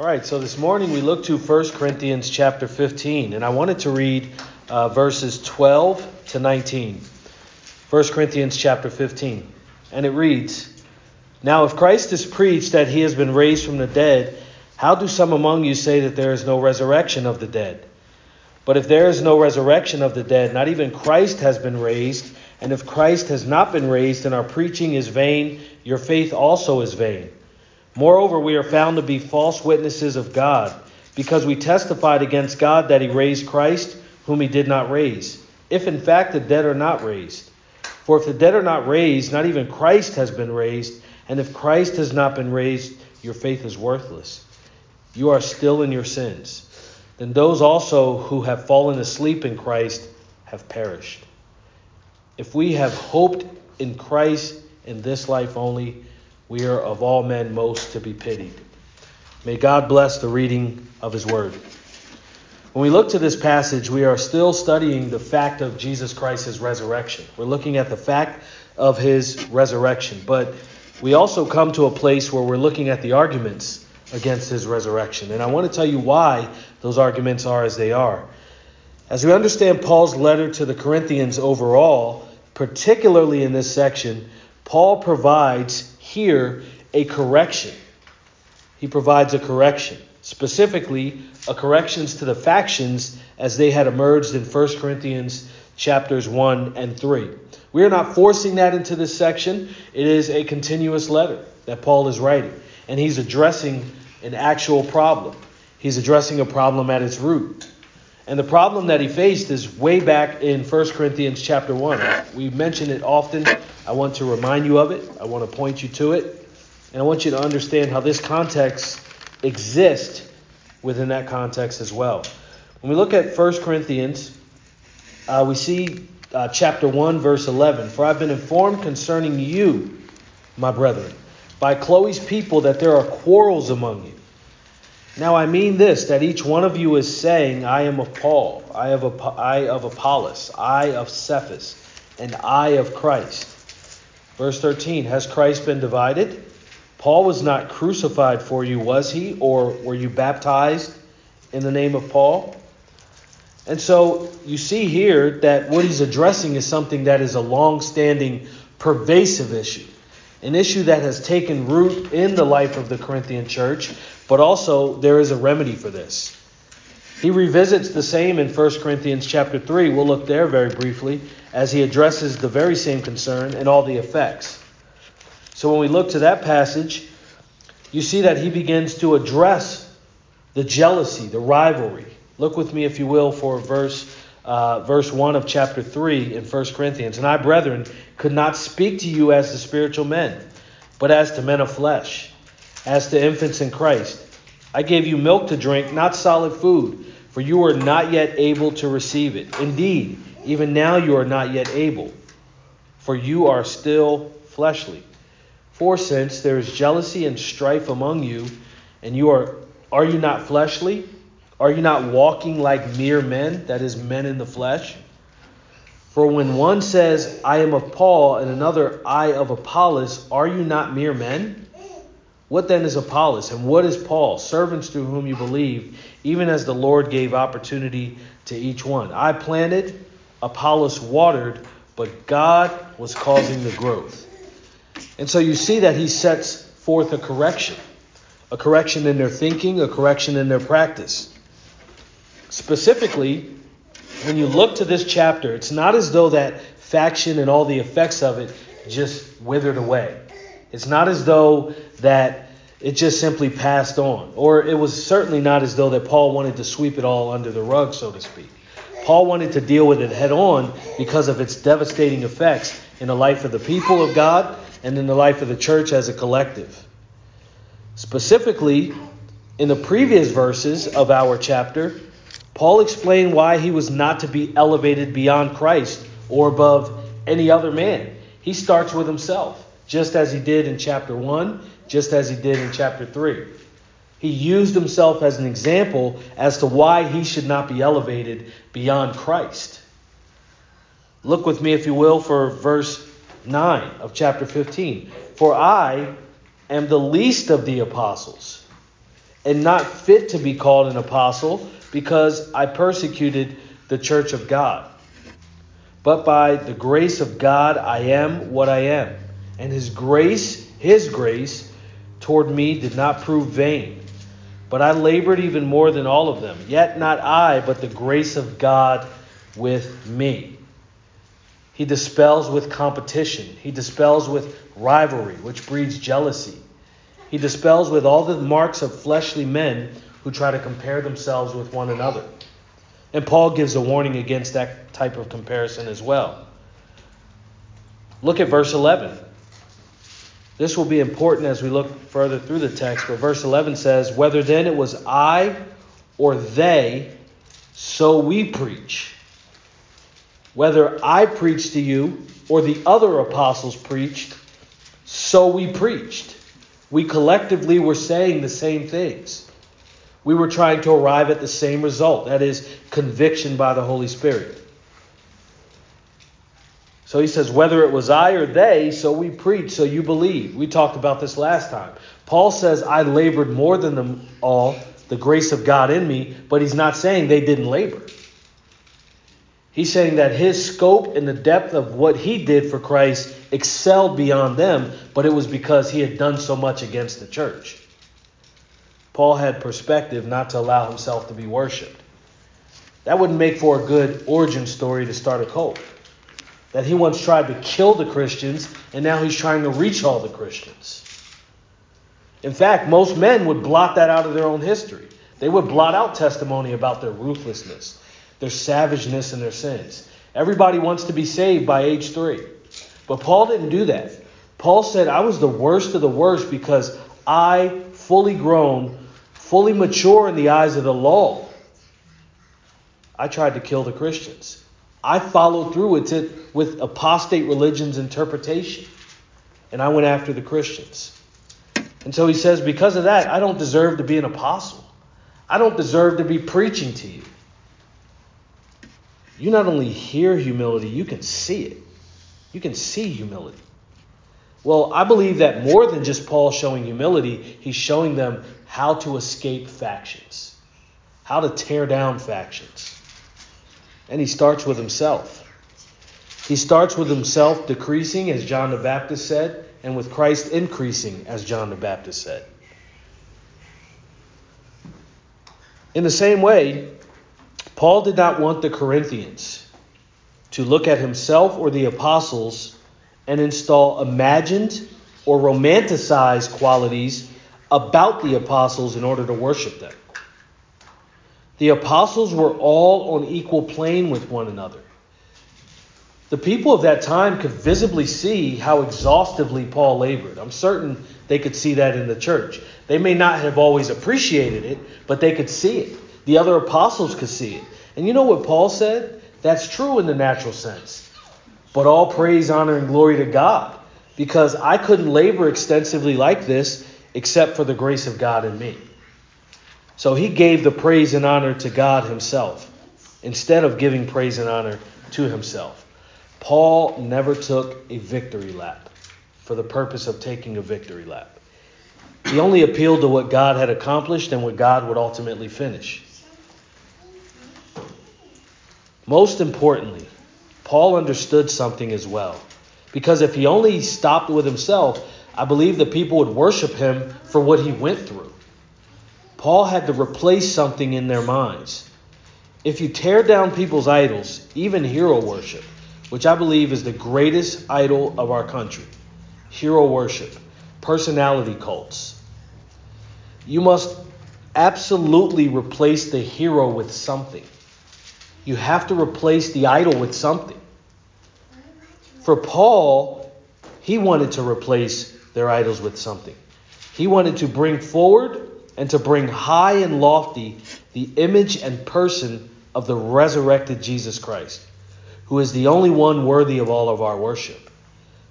All right, so this morning we look to 1 Corinthians chapter 15, and I wanted to read uh, verses 12 to 19. 1 Corinthians chapter 15. And it reads Now, if Christ is preached that he has been raised from the dead, how do some among you say that there is no resurrection of the dead? But if there is no resurrection of the dead, not even Christ has been raised. And if Christ has not been raised, then our preaching is vain, your faith also is vain. Moreover, we are found to be false witnesses of God, because we testified against God that he raised Christ, whom he did not raise, if in fact the dead are not raised. For if the dead are not raised, not even Christ has been raised, and if Christ has not been raised, your faith is worthless. You are still in your sins. Then those also who have fallen asleep in Christ have perished. If we have hoped in Christ in this life only, we are of all men most to be pitied. May God bless the reading of his word. When we look to this passage, we are still studying the fact of Jesus Christ's resurrection. We're looking at the fact of his resurrection, but we also come to a place where we're looking at the arguments against his resurrection. And I want to tell you why those arguments are as they are. As we understand Paul's letter to the Corinthians overall, particularly in this section, Paul provides here a correction. He provides a correction, specifically a corrections to the factions as they had emerged in 1 Corinthians chapters 1 and 3. We are not forcing that into this section. It is a continuous letter that Paul is writing, and he's addressing an actual problem. He's addressing a problem at its root. And the problem that he faced is way back in 1 Corinthians chapter 1. We mention it often. I want to remind you of it. I want to point you to it. And I want you to understand how this context exists within that context as well. When we look at 1 Corinthians, uh, we see uh, chapter 1, verse 11. For I've been informed concerning you, my brethren, by Chloe's people that there are quarrels among you. Now I mean this that each one of you is saying, I am of Paul, I of, I of Apollos, I of Cephas, and I of Christ. Verse 13 Has Christ been divided? Paul was not crucified for you, was he? Or were you baptized in the name of Paul? And so you see here that what he's addressing is something that is a long standing, pervasive issue an issue that has taken root in the life of the Corinthian church, but also there is a remedy for this. He revisits the same in 1 Corinthians chapter 3. We'll look there very briefly as he addresses the very same concern and all the effects. So when we look to that passage, you see that he begins to address the jealousy, the rivalry. Look with me, if you will, for verse uh, verse 1 of chapter 3 in 1 Corinthians. And I, brethren, could not speak to you as to spiritual men, but as to men of flesh, as to infants in Christ. I gave you milk to drink, not solid food, for you were not yet able to receive it. Indeed, even now you are not yet able, for you are still fleshly. For since there is jealousy and strife among you, and you are are you not fleshly? Are you not walking like mere men, that is, men in the flesh? For when one says, I am of Paul, and another, I of Apollos, are you not mere men? What then is Apollos, and what is Paul? Servants through whom you believe, even as the Lord gave opportunity to each one. I planted, Apollos watered, but God was causing the growth. And so you see that he sets forth a correction a correction in their thinking, a correction in their practice. Specifically, when you look to this chapter, it's not as though that faction and all the effects of it just withered away. It's not as though that it just simply passed on. Or it was certainly not as though that Paul wanted to sweep it all under the rug, so to speak. Paul wanted to deal with it head on because of its devastating effects in the life of the people of God and in the life of the church as a collective. Specifically, in the previous verses of our chapter, Paul explained why he was not to be elevated beyond Christ or above any other man. He starts with himself, just as he did in chapter 1, just as he did in chapter 3. He used himself as an example as to why he should not be elevated beyond Christ. Look with me, if you will, for verse 9 of chapter 15. For I am the least of the apostles and not fit to be called an apostle because I persecuted the church of God. But by the grace of God, I am what I am. And his grace, his grace toward me did not prove vain. But I labored even more than all of them. Yet not I, but the grace of God with me. He dispels with competition. He dispels with rivalry, which breeds jealousy. He dispels with all the marks of fleshly men who try to compare themselves with one another. And Paul gives a warning against that type of comparison as well. Look at verse 11. This will be important as we look further through the text, but verse 11 says, Whether then it was I or they, so we preach. Whether I preached to you or the other apostles preached, so we preached. We collectively were saying the same things we were trying to arrive at the same result that is, conviction by the Holy Spirit. So he says, whether it was I or they, so we preach, so you believe. We talked about this last time. Paul says, I labored more than them all, the grace of God in me, but he's not saying they didn't labor. He's saying that his scope and the depth of what he did for Christ excelled beyond them, but it was because he had done so much against the church. Paul had perspective not to allow himself to be worshiped. That wouldn't make for a good origin story to start a cult. That he once tried to kill the Christians, and now he's trying to reach all the Christians. In fact, most men would blot that out of their own history. They would blot out testimony about their ruthlessness, their savageness, and their sins. Everybody wants to be saved by age three. But Paul didn't do that. Paul said, I was the worst of the worst because I, fully grown, fully mature in the eyes of the law, I tried to kill the Christians. I followed through with it with apostate religion's interpretation. And I went after the Christians. And so he says, because of that, I don't deserve to be an apostle. I don't deserve to be preaching to you. You not only hear humility, you can see it. You can see humility. Well, I believe that more than just Paul showing humility, he's showing them how to escape factions, how to tear down factions. And he starts with himself. He starts with himself decreasing, as John the Baptist said, and with Christ increasing, as John the Baptist said. In the same way, Paul did not want the Corinthians to look at himself or the apostles and install imagined or romanticized qualities about the apostles in order to worship them. The apostles were all on equal plane with one another. The people of that time could visibly see how exhaustively Paul labored. I'm certain they could see that in the church. They may not have always appreciated it, but they could see it. The other apostles could see it. And you know what Paul said? That's true in the natural sense. But all praise, honor, and glory to God, because I couldn't labor extensively like this except for the grace of God in me. So he gave the praise and honor to God himself instead of giving praise and honor to himself. Paul never took a victory lap for the purpose of taking a victory lap. He only appealed to what God had accomplished and what God would ultimately finish. Most importantly, Paul understood something as well. Because if he only stopped with himself, I believe the people would worship him for what he went through. Paul had to replace something in their minds. If you tear down people's idols, even hero worship, which I believe is the greatest idol of our country, hero worship, personality cults, you must absolutely replace the hero with something. You have to replace the idol with something. For Paul, he wanted to replace their idols with something. He wanted to bring forward and to bring high and lofty the image and person of the resurrected Jesus Christ, who is the only one worthy of all of our worship.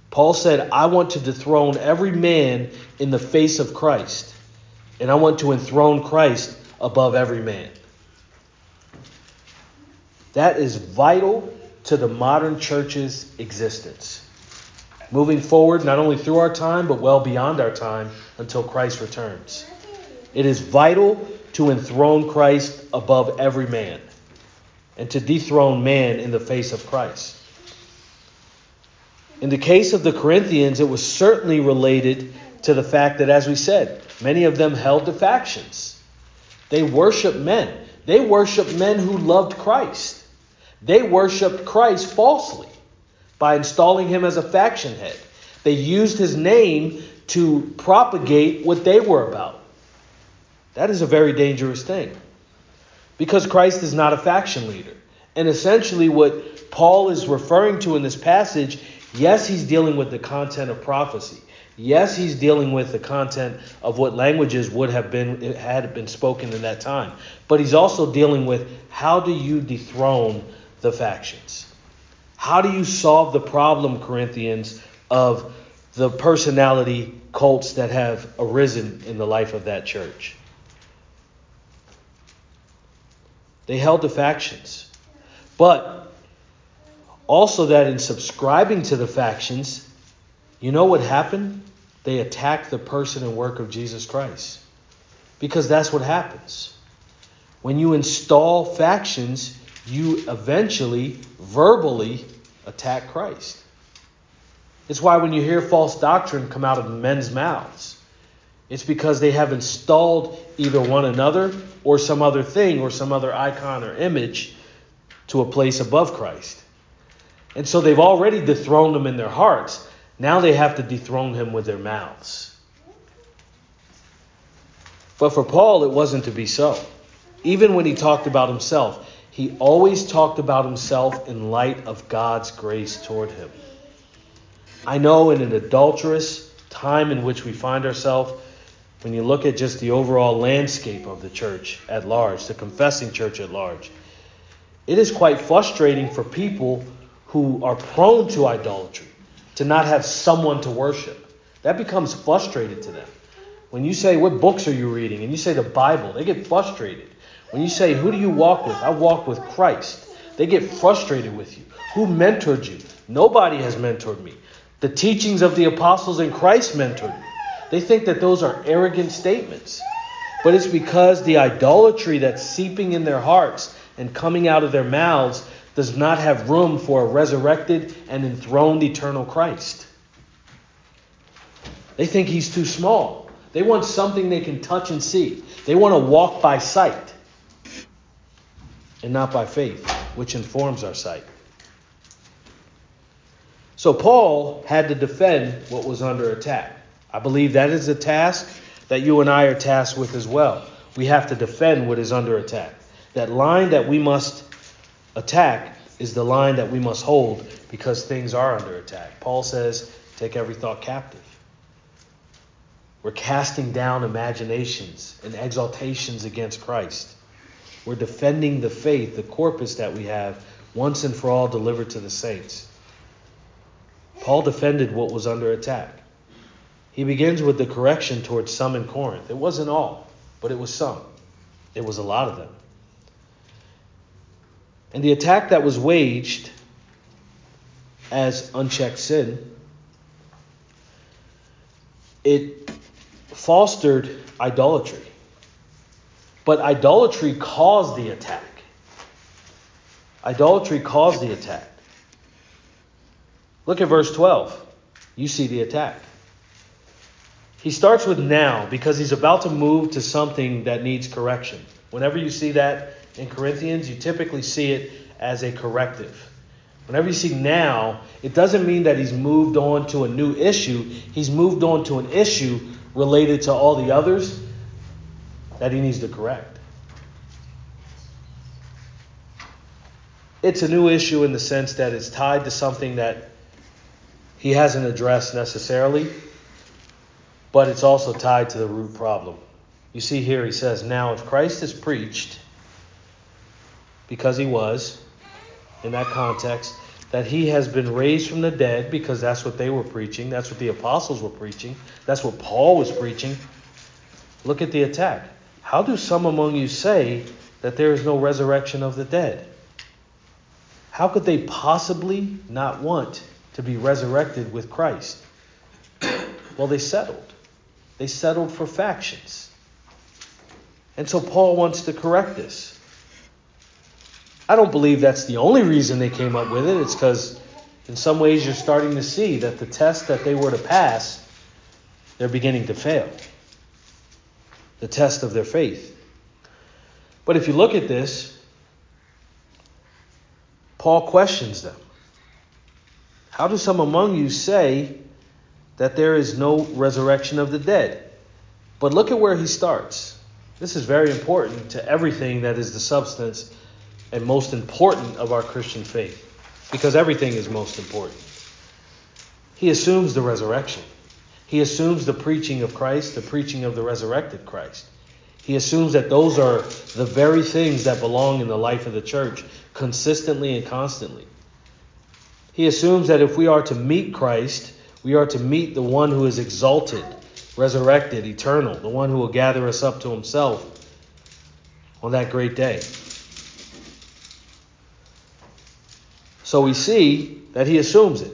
Paul said, I want to dethrone every man in the face of Christ, and I want to enthrone Christ above every man. That is vital to the modern church's existence. Moving forward, not only through our time, but well beyond our time until Christ returns. It is vital to enthrone Christ above every man and to dethrone man in the face of Christ. In the case of the Corinthians, it was certainly related to the fact that, as we said, many of them held to factions. They worshiped men. They worshiped men who loved Christ. They worshiped Christ falsely by installing him as a faction head. They used his name to propagate what they were about. That is a very dangerous thing because Christ is not a faction leader. And essentially, what Paul is referring to in this passage, yes, he's dealing with the content of prophecy. Yes, he's dealing with the content of what languages would have been had been spoken in that time. But he's also dealing with how do you dethrone the factions? How do you solve the problem, Corinthians, of the personality cults that have arisen in the life of that church? They held the factions. But also, that in subscribing to the factions, you know what happened? They attacked the person and work of Jesus Christ. Because that's what happens. When you install factions, you eventually verbally attack Christ. It's why when you hear false doctrine come out of men's mouths, it's because they have installed either one another or some other thing or some other icon or image to a place above Christ. And so they've already dethroned him in their hearts. Now they have to dethrone him with their mouths. But for Paul, it wasn't to be so. Even when he talked about himself, he always talked about himself in light of God's grace toward him. I know in an adulterous time in which we find ourselves, when you look at just the overall landscape of the church at large, the confessing church at large, it is quite frustrating for people who are prone to idolatry to not have someone to worship. That becomes frustrated to them. When you say, What books are you reading? and you say the Bible, they get frustrated. When you say, Who do you walk with? I walk with Christ. They get frustrated with you. Who mentored you? Nobody has mentored me. The teachings of the apostles in Christ mentored me. They think that those are arrogant statements. But it's because the idolatry that's seeping in their hearts and coming out of their mouths does not have room for a resurrected and enthroned eternal Christ. They think he's too small. They want something they can touch and see. They want to walk by sight and not by faith, which informs our sight. So Paul had to defend what was under attack. I believe that is a task that you and I are tasked with as well. We have to defend what is under attack. That line that we must attack is the line that we must hold because things are under attack. Paul says, take every thought captive. We're casting down imaginations and exaltations against Christ. We're defending the faith, the corpus that we have, once and for all delivered to the saints. Paul defended what was under attack. He begins with the correction towards some in Corinth. It wasn't all, but it was some. It was a lot of them. And the attack that was waged as unchecked sin, it fostered idolatry. But idolatry caused the attack. Idolatry caused the attack. Look at verse 12. You see the attack. He starts with now because he's about to move to something that needs correction. Whenever you see that in Corinthians, you typically see it as a corrective. Whenever you see now, it doesn't mean that he's moved on to a new issue. He's moved on to an issue related to all the others that he needs to correct. It's a new issue in the sense that it's tied to something that he hasn't addressed necessarily, but it's also tied to the root problem. You see here, he says, Now, if Christ is preached, because he was, in that context, that he has been raised from the dead, because that's what they were preaching, that's what the apostles were preaching, that's what Paul was preaching. Look at the attack. How do some among you say that there is no resurrection of the dead? How could they possibly not want to be resurrected with Christ? Well, they settled. They settled for factions. And so Paul wants to correct this. I don't believe that's the only reason they came up with it. It's because, in some ways, you're starting to see that the test that they were to pass, they're beginning to fail. The test of their faith. But if you look at this, Paul questions them. How do some among you say that there is no resurrection of the dead? But look at where he starts. This is very important to everything that is the substance and most important of our Christian faith, because everything is most important. He assumes the resurrection. He assumes the preaching of Christ, the preaching of the resurrected Christ. He assumes that those are the very things that belong in the life of the church consistently and constantly. He assumes that if we are to meet Christ, we are to meet the one who is exalted, resurrected, eternal, the one who will gather us up to himself on that great day. So we see that he assumes it.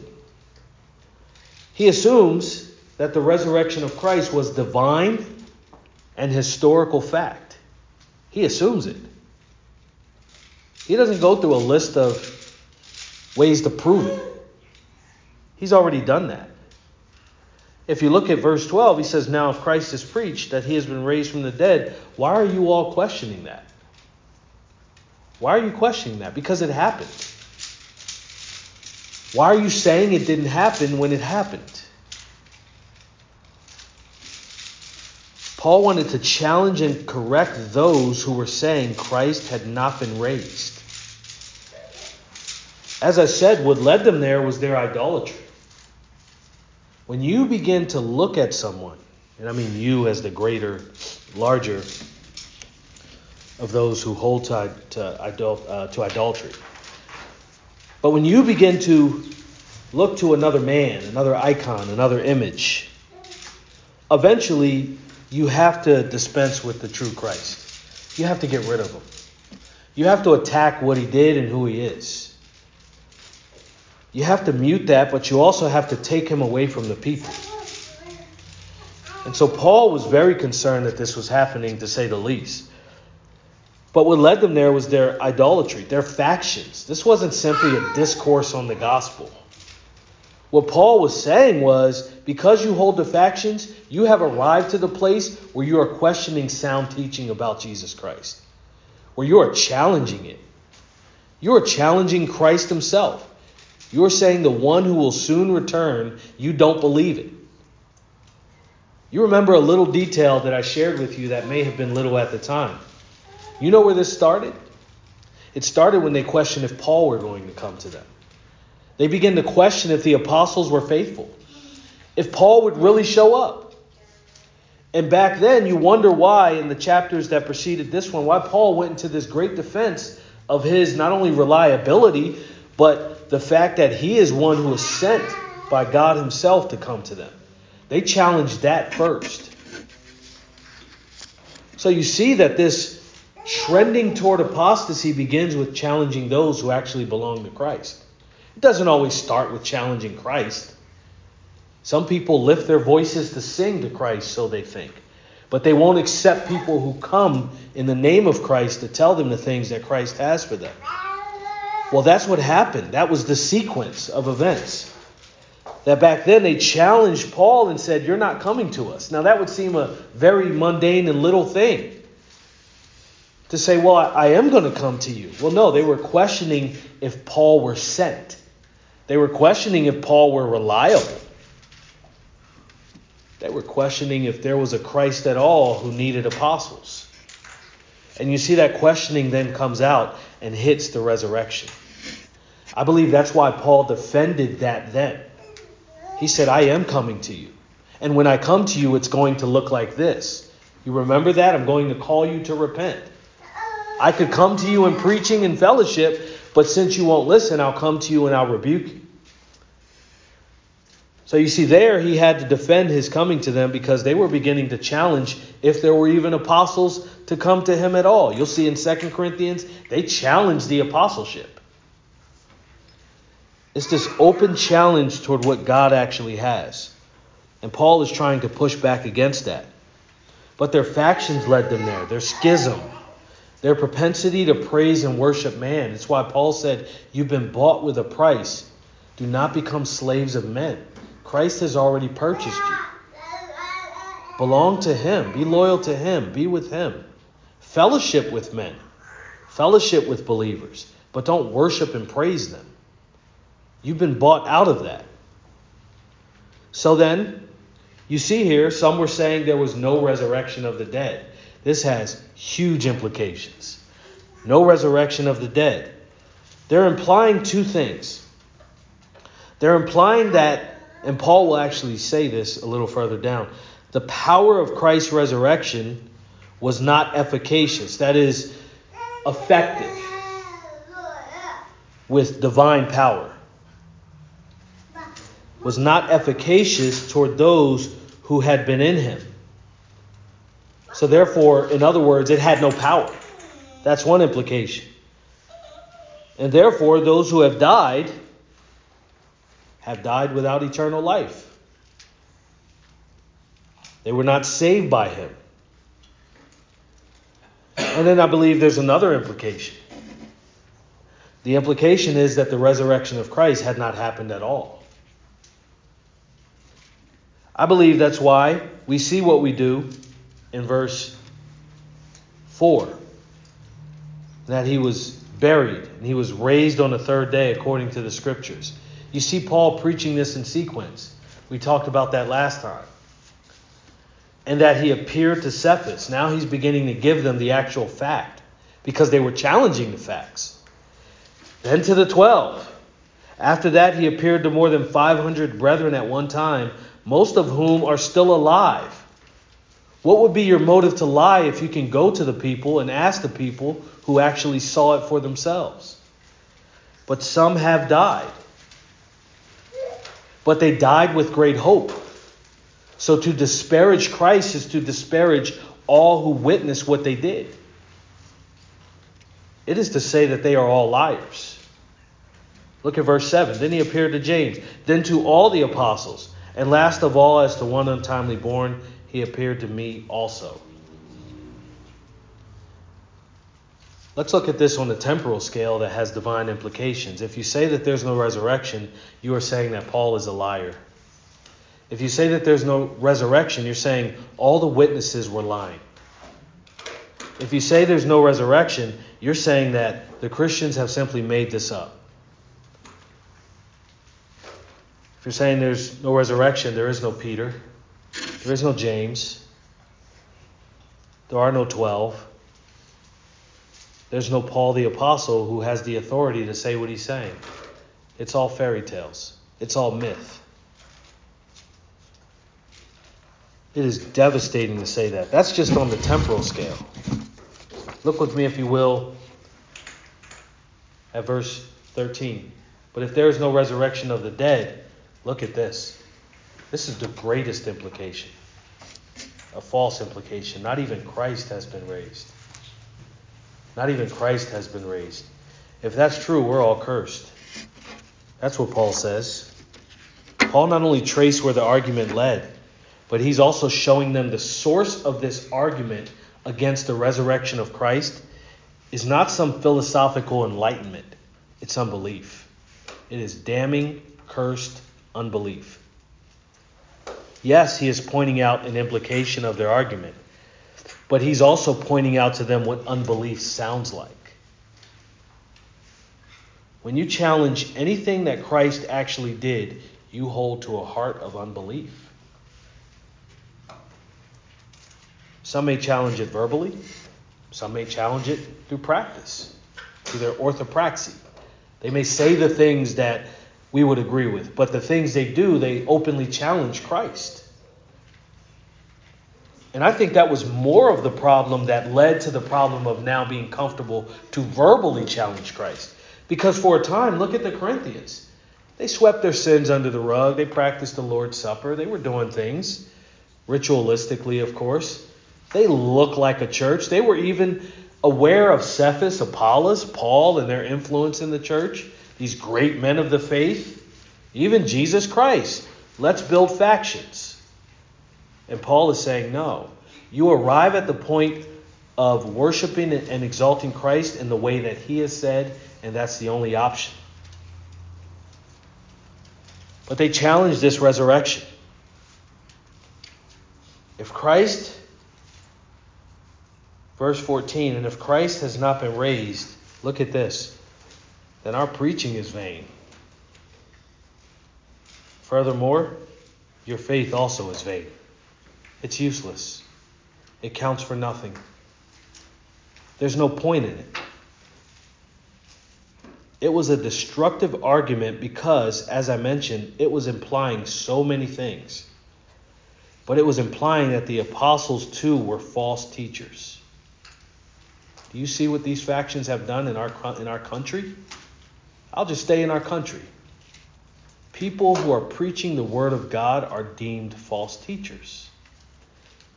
He assumes that the resurrection of Christ was divine and historical fact. He assumes it. He doesn't go through a list of ways to prove it. He's already done that. If you look at verse 12, he says, Now if Christ is preached that he has been raised from the dead, why are you all questioning that? Why are you questioning that? Because it happened. Why are you saying it didn't happen when it happened? Paul wanted to challenge and correct those who were saying Christ had not been raised. As I said, what led them there was their idolatry. When you begin to look at someone, and I mean you as the greater, larger of those who hold to, to, uh, to idolatry, but when you begin to look to another man, another icon, another image, eventually you have to dispense with the true Christ. You have to get rid of him. You have to attack what he did and who he is. You have to mute that, but you also have to take him away from the people. And so Paul was very concerned that this was happening, to say the least. But what led them there was their idolatry, their factions. This wasn't simply a discourse on the gospel. What Paul was saying was because you hold the factions, you have arrived to the place where you are questioning sound teaching about Jesus Christ, where you are challenging it. You are challenging Christ himself. You are saying the one who will soon return, you don't believe it. You remember a little detail that I shared with you that may have been little at the time. You know where this started? It started when they questioned if Paul were going to come to them. They began to question if the apostles were faithful, if Paul would really show up. And back then, you wonder why, in the chapters that preceded this one, why Paul went into this great defense of his not only reliability, but the fact that he is one who is sent by God himself to come to them. They challenged that first. So you see that this trending toward apostasy begins with challenging those who actually belong to Christ. It doesn't always start with challenging Christ. Some people lift their voices to sing to Christ, so they think. But they won't accept people who come in the name of Christ to tell them the things that Christ has for them. Well, that's what happened. That was the sequence of events. That back then they challenged Paul and said, You're not coming to us. Now, that would seem a very mundane and little thing to say, Well, I, am going to come to you. Well, no, they were questioning if Paul were sent. They were questioning if Paul were reliable. They were questioning if there was a Christ at all who needed apostles. And you see that questioning then comes out and hits the resurrection. I believe that's why Paul defended that then. He said, I am coming to you. And when I come to you, it's going to look like this. You remember that? I'm going to call you to repent. I could come to you in preaching and fellowship, but since you won't listen, I'll come to you and I'll rebuke you. So you see, there he had to defend his coming to them because they were beginning to challenge if there were even apostles to come to him at all. You'll see in 2 Corinthians, they challenge the apostleship. It's this open challenge toward what God actually has. And Paul is trying to push back against that. But their factions led them there, their schism, their propensity to praise and worship man. It's why Paul said, You've been bought with a price. Do not become slaves of men. Christ has already purchased you. Belong to Him. Be loyal to Him. Be with Him. Fellowship with men. Fellowship with believers. But don't worship and praise them. You've been bought out of that. So then, you see here, some were saying there was no resurrection of the dead. This has huge implications. No resurrection of the dead. They're implying two things. They're implying that, and Paul will actually say this a little further down, the power of Christ's resurrection was not efficacious. That is, effective with divine power. Was not efficacious toward those who had been in him. So, therefore, in other words, it had no power. That's one implication. And therefore, those who have died have died without eternal life. They were not saved by him. And then I believe there's another implication. The implication is that the resurrection of Christ had not happened at all. I believe that's why we see what we do in verse 4 that he was buried and he was raised on the third day according to the scriptures. You see Paul preaching this in sequence. We talked about that last time. And that he appeared to Cephas. Now he's beginning to give them the actual fact because they were challenging the facts. Then to the 12. After that, he appeared to more than 500 brethren at one time, most of whom are still alive. What would be your motive to lie if you can go to the people and ask the people who actually saw it for themselves? But some have died. But they died with great hope. So to disparage Christ is to disparage all who witness what they did. It is to say that they are all liars. Look at verse 7. Then he appeared to James, then to all the apostles. And last of all, as to one untimely born, he appeared to me also. Let's look at this on the temporal scale that has divine implications. If you say that there's no resurrection, you are saying that Paul is a liar. If you say that there's no resurrection, you're saying all the witnesses were lying. If you say there's no resurrection, you're saying that the Christians have simply made this up. If you're saying there's no resurrection, there is no Peter, there is no James, there are no 12. There's no Paul the Apostle who has the authority to say what he's saying. It's all fairy tales, it's all myth. It is devastating to say that. That's just on the temporal scale. Look with me, if you will, at verse 13. But if there is no resurrection of the dead, Look at this. This is the greatest implication, a false implication. Not even Christ has been raised. Not even Christ has been raised. If that's true, we're all cursed. That's what Paul says. Paul not only traced where the argument led, but he's also showing them the source of this argument against the resurrection of Christ is not some philosophical enlightenment, it's unbelief. It is damning, cursed unbelief. Yes, he is pointing out an implication of their argument, but he's also pointing out to them what unbelief sounds like. When you challenge anything that Christ actually did, you hold to a heart of unbelief. Some may challenge it verbally, some may challenge it through practice, through their orthopraxy. They may say the things that we would agree with. But the things they do, they openly challenge Christ. And I think that was more of the problem that led to the problem of now being comfortable to verbally challenge Christ. Because for a time, look at the Corinthians. They swept their sins under the rug. They practiced the Lord's Supper. They were doing things, ritualistically, of course. They looked like a church. They were even aware of Cephas, Apollos, Paul, and their influence in the church these great men of the faith, even Jesus Christ. Let's build factions. And Paul is saying, no, You arrive at the point of worshiping and exalting Christ in the way that He has said, and that's the only option. But they challenge this resurrection. If Christ, verse 14, and if Christ has not been raised, look at this, then our preaching is vain. Furthermore, your faith also is vain. It's useless. It counts for nothing. There's no point in it. It was a destructive argument because, as I mentioned, it was implying so many things. But it was implying that the apostles too were false teachers. Do you see what these factions have done in our, in our country? I'll just stay in our country. People who are preaching the Word of God are deemed false teachers.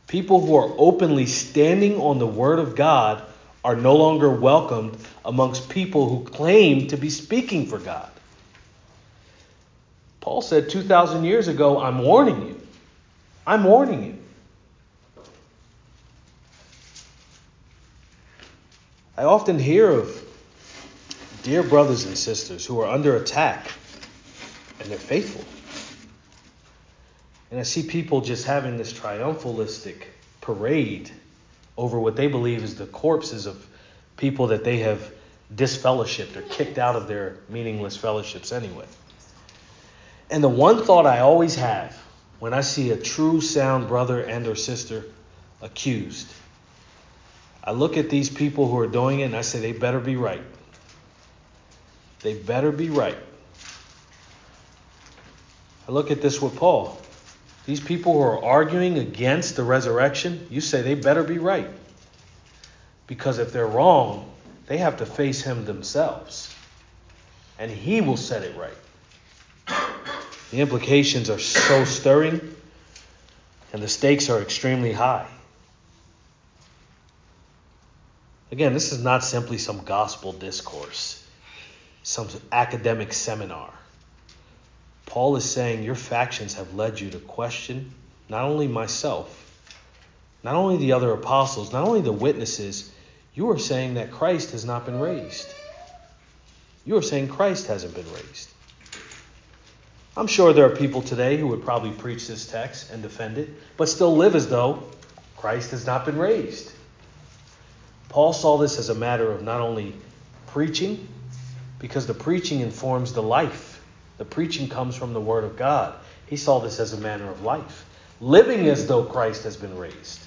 People who are openly standing on the Word of God are no longer welcomed amongst people who claim to be speaking for God. Paul said 2,000 years ago, I'm warning you. I'm warning you. I often hear of dear brothers and sisters who are under attack and they're faithful. And I see people just having this triumphalistic parade over what they believe is the corpses of people that they have disfellowshipped or kicked out of their meaningless fellowships anyway. And the one thought I always have when I see a true sound brother and or sister accused, I look at these people who are doing it and I say they better be right. They better be right. I look at this with Paul. These people who are arguing against the resurrection, you say they better be right. Because if they're wrong, they have to face him themselves. And he will set it right. The implications are so stirring, and the stakes are extremely high. Again, this is not simply some gospel discourse, some academic seminar. Paul is saying your factions have led you to question not only myself, not only the other apostles, not only the witnesses, you are saying that Christ has not been raised. You are saying Christ hasn't been raised. I'm sure there are people today who would probably preach this text and defend it, but still live as though Christ has not been raised. Paul saw this as a matter of not only preaching, because the preaching informs the life. The preaching comes from the Word of God. He saw this as a manner of life, living as though Christ has been raised.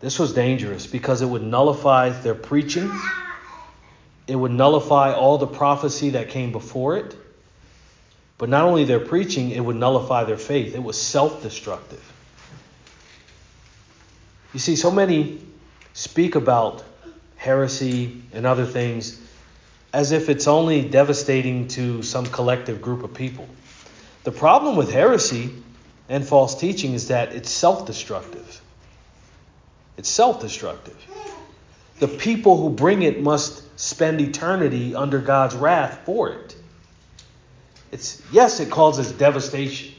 This was dangerous because it would nullify their preaching. It would nullify all the prophecy that came before it. But not only their preaching, it would nullify their faith. It was self destructive. You see, so many speak about heresy, and other things as if it's only devastating to some collective group of people. The problem with heresy and false teaching is that it's self destructive. It's self destructive. The people who bring it must spend eternity under God's wrath for it. It's yes, it causes devastation.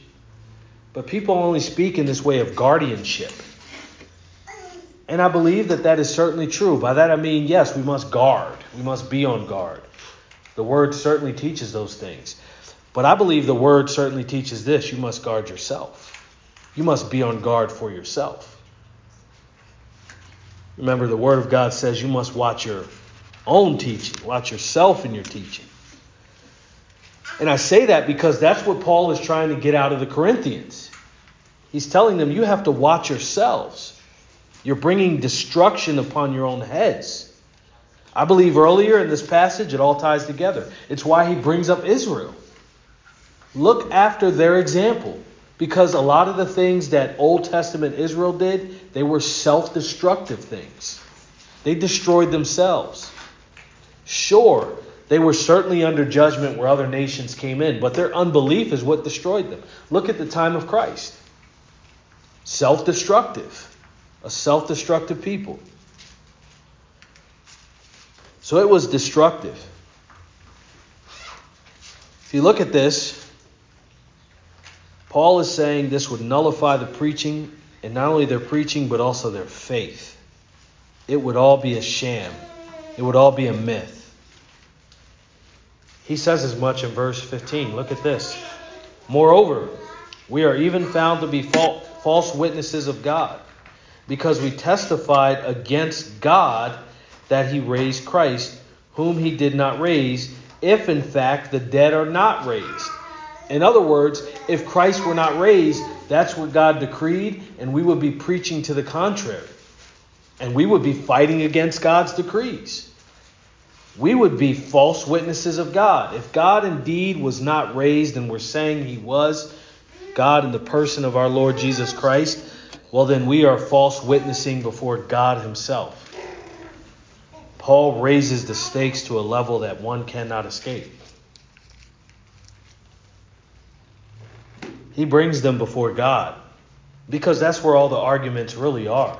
But people only speak in this way of guardianship. And I believe that that is certainly true. By that I mean, yes, we must guard. We must be on guard. The word certainly teaches those things. But I believe the word certainly teaches this you must guard yourself. You must be on guard for yourself. Remember, the word of God says you must watch your own teaching, watch yourself in your teaching. And I say that because that's what Paul is trying to get out of the Corinthians. He's telling them you have to watch yourselves. You're bringing destruction upon your own heads. I believe earlier in this passage it all ties together. It's why he brings up Israel. Look after their example. Because a lot of the things that Old Testament Israel did, they were self destructive things. They destroyed themselves. Sure, they were certainly under judgment where other nations came in, but their unbelief is what destroyed them. Look at the time of Christ self destructive a self destructive people. So it was destructive. If you look at this, Paul is saying this would nullify the preaching, and not only their preaching, but also their faith. It would all be a sham, it would all be a myth. He says as much in verse 15. Look at this. Moreover, we are even found to be false witnesses of God, because we testified against God that he raised Christ, whom he did not raise, if in fact the dead are not raised. In other words, if Christ were not raised, that's what God decreed, and we would be preaching to the contrary. And we would be fighting against God's decrees we would be false witnesses of God. If God indeed was not raised and we're saying he was, God in the person of our Lord Jesus Christ, well, then we are false witnessing before God himself. Paul raises the stakes to a level that one cannot escape. He brings them before God because that's where all the arguments really are.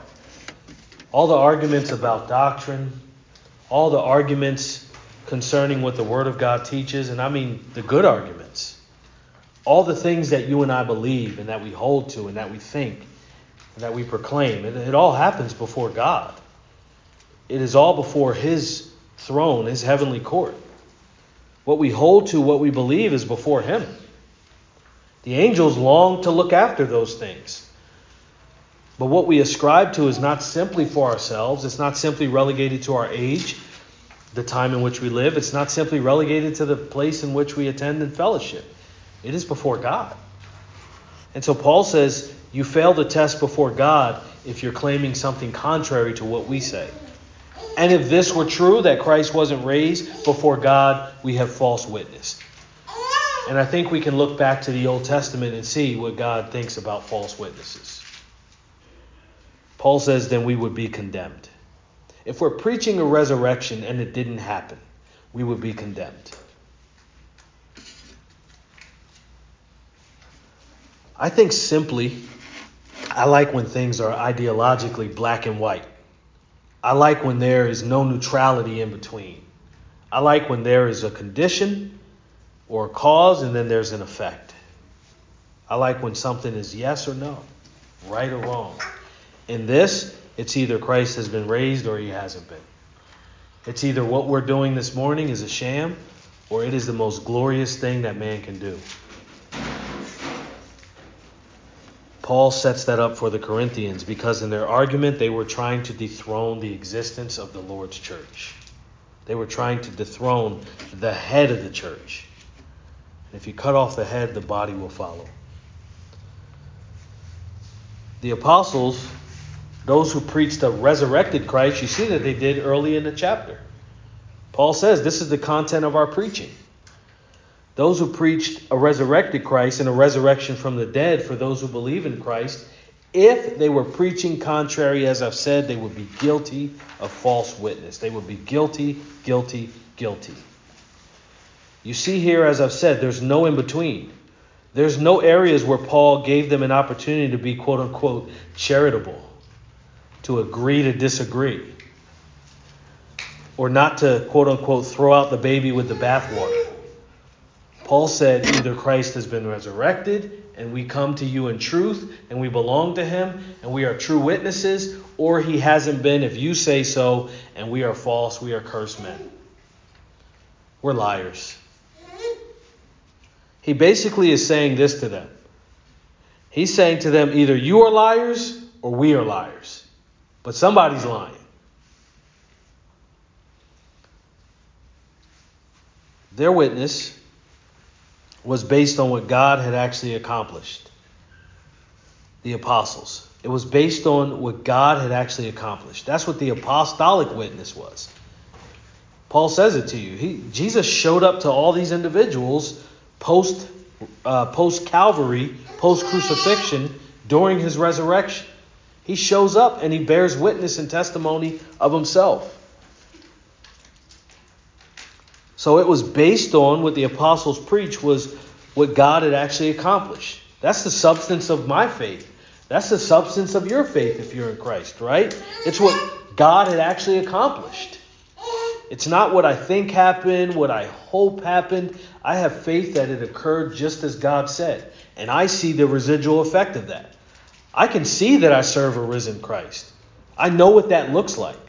All the arguments about doctrine, all the arguments concerning what the Word of God teaches, and I mean the good arguments. All the things that you and I believe and that we hold to and that we think that we proclaim, it, it all happens before God. It is all before His throne, His heavenly court. What we hold to, what we believe, is before Him. The angels long to look after those things. But what we ascribe to is not simply for ourselves, it's not simply relegated to our age, the time in which we live, it's not simply relegated to the place in which we attend and fellowship. It is before God. And so Paul says, You fail the test before God if you're claiming something contrary to what we say. And if this were true, that Christ wasn't raised before God, we have false witness. And I think we can look back to the Old Testament and see what God thinks about false witnesses. Paul says, then we would be condemned. If we're preaching a resurrection and it didn't happen, we would be condemned. I think simply, I like when things are ideologically black and white. I like when there is no neutrality in between. I like when there is a condition or a cause and then there's an effect. I like when something is yes or no, right or wrong. In this, it's either Christ has been raised or he hasn't been. It's either what we're doing this morning is a sham or it is the most glorious thing that man can do. Paul sets that up for the Corinthians because in their argument they were trying to dethrone the existence of the Lord's church. They were trying to dethrone the head of the church. If you cut off the head, the body will follow. The apostles those who preached the resurrected Christ, you see that they did early in the chapter. Paul says this is the content of our preaching. Those who preached a resurrected Christ and a resurrection from the dead for those who believe in Christ, if they were preaching contrary, as I've said, they would be guilty of false witness. They would be guilty, guilty, guilty. You see here, as I've said, there's no in between. There's no areas where Paul gave them an opportunity to be quote unquote charitable to agree to disagree, or not to quote unquote throw out the baby with the bathwater. Paul said either Christ has been resurrected and we come to you in truth and we belong to him and we are true witnesses, or he hasn't been if you say so and we are false, we are cursed men. We're liars. He basically is saying this to them. He's saying to them either you are liars or we are liars. But somebody's lying. Their witness was based on what God had actually accomplished. The apostles. It was based on what God had actually accomplished. That's what the apostolic witness was. Paul says it to you. He, Jesus showed up to all these individuals post uh, post Calvary, post crucifixion, during his resurrection. He shows up and he bears witness and testimony of himself. So it was based on what the apostles preached was what God had actually accomplished. That's the substance of my faith. That's the substance of your faith if you're in Christ, right? It's what God had actually accomplished. It's not what I think happened, what I hope happened. I have faith that it occurred just as God said. And I see the residual effect of that. I can see that I serve a risen Christ. I know what that looks like.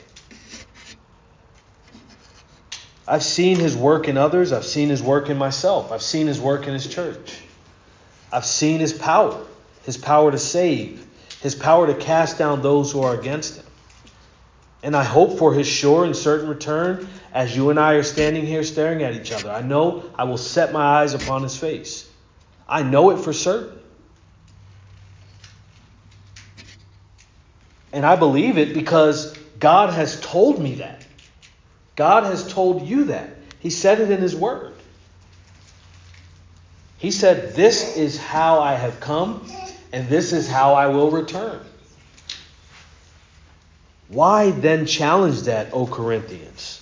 I've seen his work in others. I've seen his work in myself. I've seen his work in his church. I've seen his power, his power to save, his power to cast down those who are against him. And I hope for his sure and certain return as you and I are standing here staring at each other. I know I will set my eyes upon his face. I know it for certain. And I believe it because God has told me that. God has told you that. He said it in His Word. He said, This is how I have come, and this is how I will return. Why then challenge that, O Corinthians?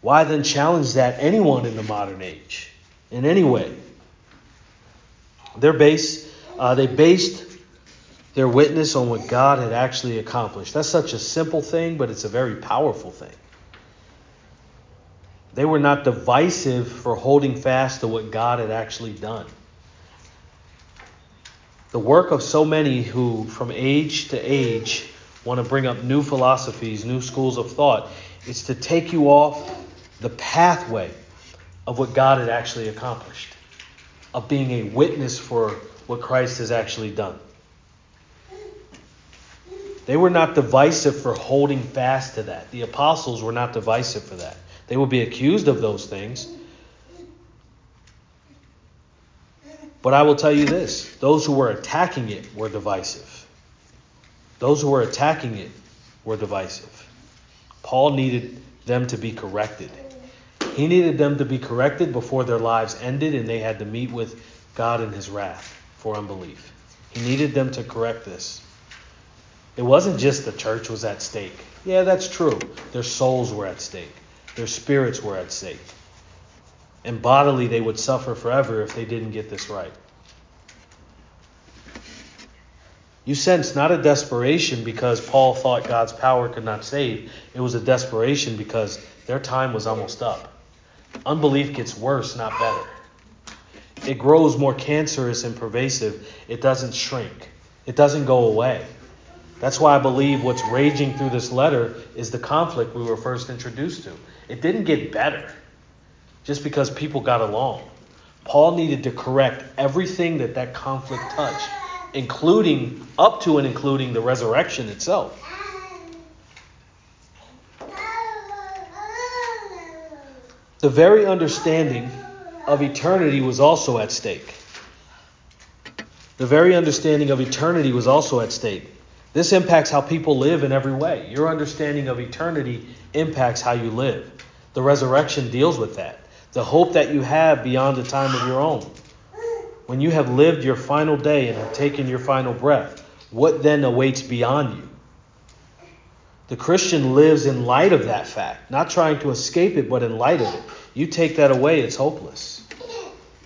Why then challenge that anyone in the modern age, in any way? They're based, uh, they based their witness on what God had actually accomplished. That's such a simple thing, but it's a very powerful thing. They were not divisive for holding fast to what God had actually done. The work of so many who, from age to age, want to bring up new philosophies, new schools of thought, is to take you off the pathway of what God had actually accomplished, of being a witness for what Christ has actually done. They were not divisive for holding fast to that. The apostles were not divisive for that. They would be accused of those things. But I will tell you this those who were attacking it were divisive. Those who were attacking it were divisive. Paul needed them to be corrected. He needed them to be corrected before their lives ended and they had to meet with God in his wrath for unbelief. He needed them to correct this. It wasn't just the church was at stake. Yeah, that's true. Their souls were at stake. Their spirits were at stake. And bodily, they would suffer forever if they didn't get this right. You sense not a desperation because Paul thought God's power could not save. It was a desperation because their time was almost up. Unbelief gets worse, not better. It grows more cancerous and pervasive. It doesn't shrink, it doesn't go away. That's why I believe what's raging through this letter is the conflict we were first introduced to. It didn't get better just because people got along. Paul needed to correct everything that that conflict touched, including up to and including the resurrection itself. The very understanding of eternity was also at stake. The very understanding of eternity was also at stake. This impacts how people live in every way. Your understanding of eternity impacts how you live. The resurrection deals with that. The hope that you have beyond the time of your own. When you have lived your final day and have taken your final breath, what then awaits beyond you? The Christian lives in light of that fact, not trying to escape it, but in light of it. You take that away, it's hopeless.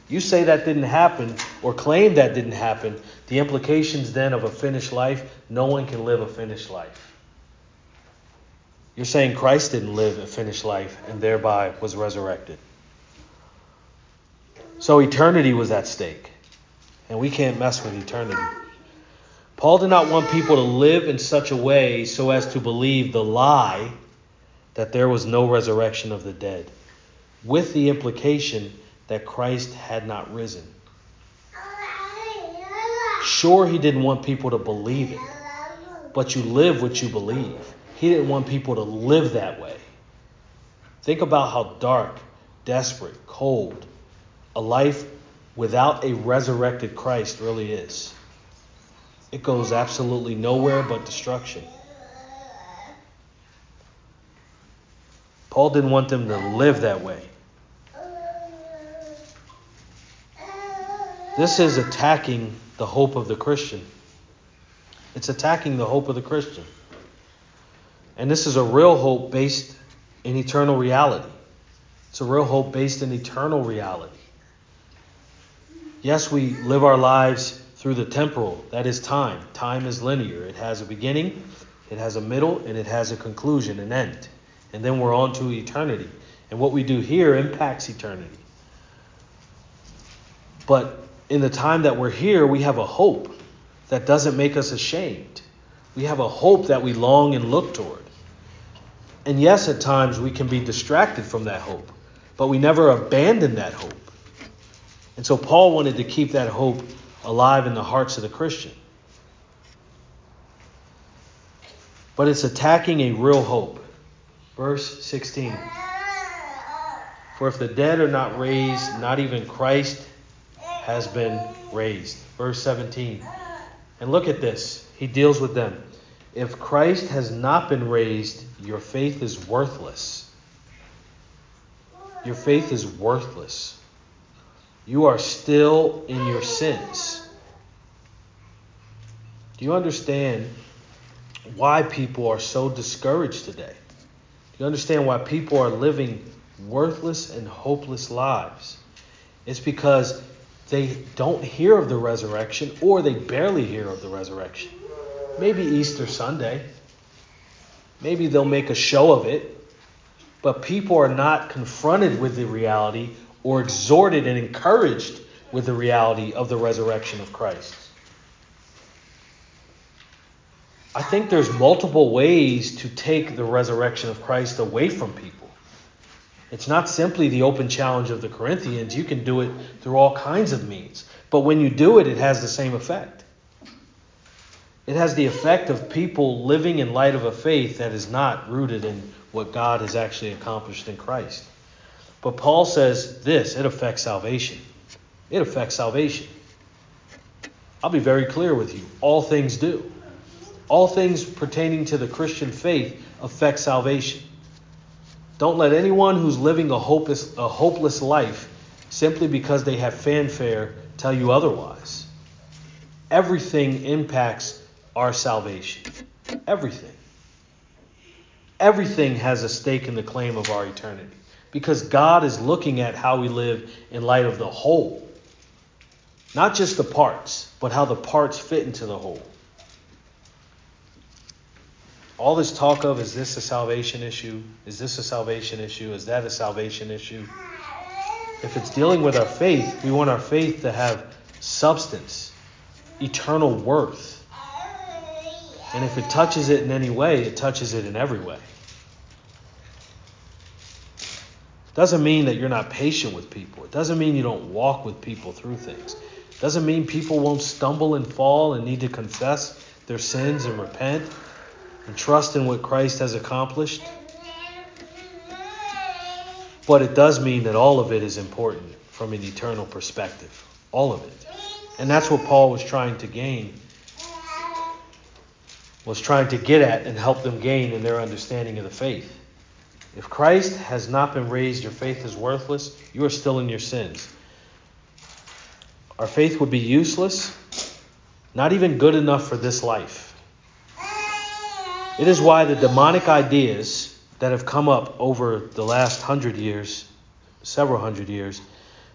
You say that didn't happen or claim that didn't happen, the implications then of a finished life, no one can live a finished life. You're saying Christ didn't live a finished life and thereby was resurrected. So eternity was at stake, and we can't mess with eternity. Paul did not want people to live in such a way so as to believe the lie that there was no resurrection of the dead, with the implication that Christ had not risen. Sure, he didn't want people to believe it, but you live what you believe. He didn't want people to live that way. Think about how dark, desperate, cold a life without a resurrected Christ really is. It goes absolutely nowhere but destruction. Paul didn't want them to live that way. This is attacking the hope of the Christian. It's attacking the hope of the Christian. And this is a real hope based in eternal reality. It's a real hope based in eternal reality. Yes, we live our lives through the temporal, that is time. Time is linear, it has a beginning, it has a middle, and it has a conclusion, an end. And then we're on to eternity. And what we do here impacts eternity. But in the time that we're here, we have a hope that doesn't make us ashamed. We have a hope that we long and look toward. And yes, at times we can be distracted from that hope, but we never abandon that hope. And so Paul wanted to keep that hope alive in the hearts of the Christian. But it's attacking a real hope. Verse 16. For if the dead are not raised, not even Christ has been raised. Verse 17. And look at this. He deals with them. If Christ has not been raised, your faith is worthless. Your faith is worthless. You are still in your sins. Do you understand why people are so discouraged today? Do you understand why people are living worthless and hopeless lives? It's because they don't hear of the resurrection or they barely hear of the resurrection. Maybe Easter Sunday. Maybe they'll make a show of it. But people are not confronted with the reality or exhorted and encouraged with the reality of the resurrection of Christ. I think there's multiple ways to take the resurrection of Christ away from people. It's not simply the open challenge of the Corinthians. You can do it through all kinds of means. But when you do it, it has the same effect. It has the effect of people living in light of a faith that is not rooted in what God has actually accomplished in Christ. But Paul says this it affects salvation. It affects salvation. I'll be very clear with you. All things do. All things pertaining to the Christian faith affect salvation. Don't let anyone who's living a hopeless, a hopeless life simply because they have fanfare tell you otherwise. Everything impacts our salvation. Everything. Everything has a stake in the claim of our eternity because God is looking at how we live in light of the whole. Not just the parts, but how the parts fit into the whole. All this talk of is this a salvation issue? Is this a salvation issue? Is that a salvation issue? If it's dealing with our faith, we want our faith to have substance, eternal worth. And if it touches it in any way, it touches it in every way. Doesn't mean that you're not patient with people. It doesn't mean you don't walk with people through things. It doesn't mean people won't stumble and fall and need to confess their sins and repent and trust in what Christ has accomplished. But it does mean that all of it is important from an eternal perspective. All of it. And that's what Paul was trying to gain, was trying to get at and help them gain in their understanding of the faith. If Christ has not been raised, your faith is worthless. You are still in your sins. Our faith would be useless, not even good enough for this life. It is why the demonic ideas that have come up over the last hundred years, several hundred years,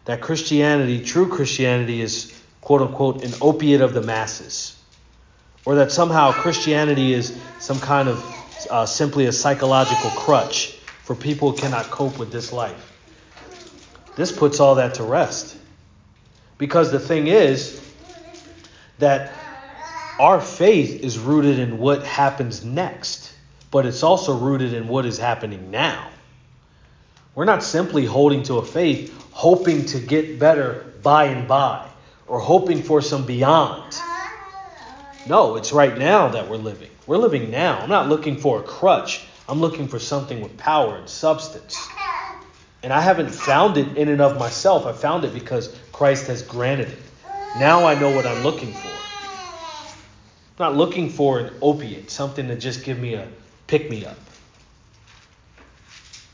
that Christianity, true Christianity, is quote unquote an opiate of the masses, or that somehow Christianity is some kind of uh, simply a psychological crutch for people who cannot cope with this life. This puts all that to rest. Because the thing is that our faith is rooted in what happens next, but it's also rooted in what is happening now. We're not simply holding to a faith hoping to get better by and by or hoping for some beyond. No, it's right now that we're living. We're living now. I'm not looking for a crutch. I'm looking for something with power and substance. And I haven't found it in and of myself. I found it because Christ has granted it. Now I know what I'm looking for. Not looking for an opiate, something to just give me a pick me up.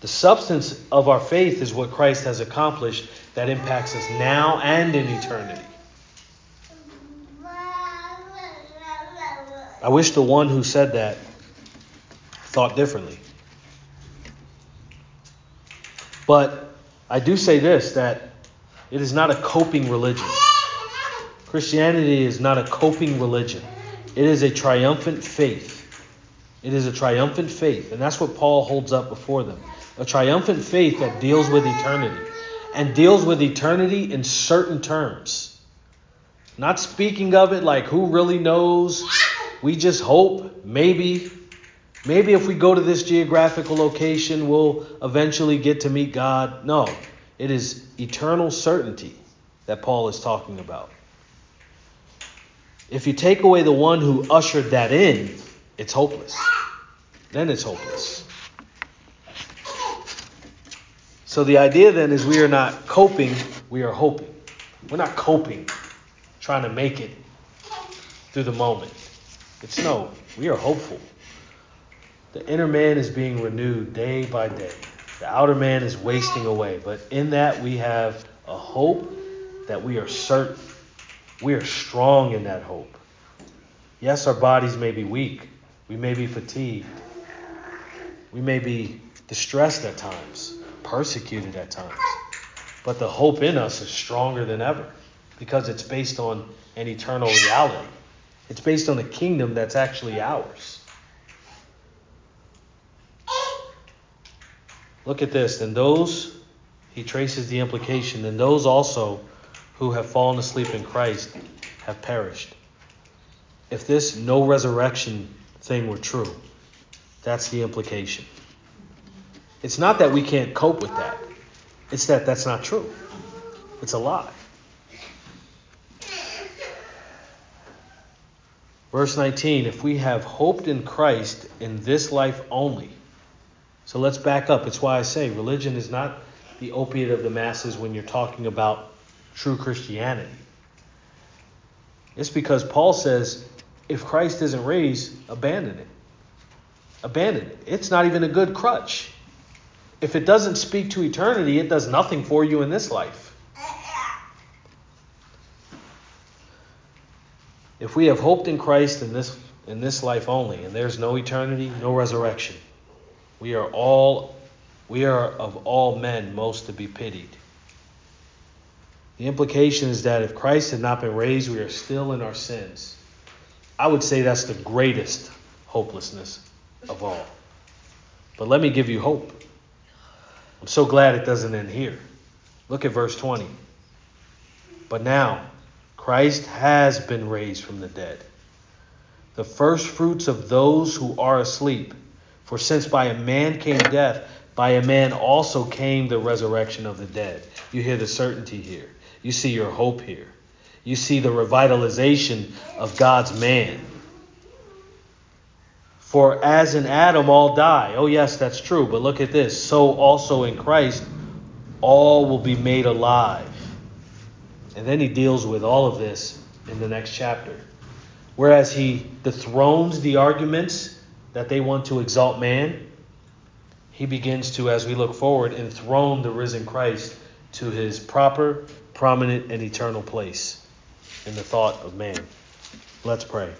The substance of our faith is what Christ has accomplished that impacts us now and in eternity. I wish the one who said that thought differently. But I do say this that it is not a coping religion. Christianity is not a coping religion. It is a triumphant faith. It is a triumphant faith, and that's what Paul holds up before them. A triumphant faith that deals with eternity and deals with eternity in certain terms. Not speaking of it like who really knows. We just hope, maybe. Maybe if we go to this geographical location, we'll eventually get to meet God. No, it is eternal certainty that Paul is talking about. If you take away the one who ushered that in, it's hopeless. Then it's hopeless. So the idea then is we are not coping, we are hoping. We're not coping, trying to make it through the moment. It's no, we are hopeful. The inner man is being renewed day by day. The outer man is wasting away. But in that we have a hope that we are certain. We are strong in that hope. Yes, our bodies may be weak. We may be fatigued. We may be distressed at times, persecuted at times. But the hope in us is stronger than ever because it's based on an eternal reality. It's based on a kingdom that's actually ours. Look at this. Then those, he traces the implication, then those also who have fallen asleep in Christ have perished. If this no resurrection thing were true, that's the implication. It's not that we can't cope with that, it's that that's not true. It's a lie. Verse 19 If we have hoped in Christ in this life only, so let's back up. It's why I say religion is not the opiate of the masses when you're talking about true Christianity. It's because Paul says if Christ isn't raised, abandon it. Abandon it. It's not even a good crutch. If it doesn't speak to eternity, it does nothing for you in this life. If we have hoped in Christ in this in this life only, and there's no eternity, no resurrection, we are all we are of all men most to be pitied. The implication is that if Christ had not been raised, we are still in our sins. I would say that's the greatest hopelessness of all. But let me give you hope. I'm so glad it doesn't end here. Look at verse 20. But now, Christ has been raised from the dead, the first fruits of those who are asleep. For since by a man came death, by a man also came the resurrection of the dead. You hear the certainty here. You see your hope here. You see the revitalization of God's man. For as in Adam all die. Oh, yes, that's true. But look at this. So also in Christ, all will be made alive. And then he deals with all of this in the next chapter. Whereas he dethrones the arguments that they want to exalt man, he begins to, as we look forward, enthrone the risen Christ to his proper, prominent, and eternal place in the thought of man. Let's pray.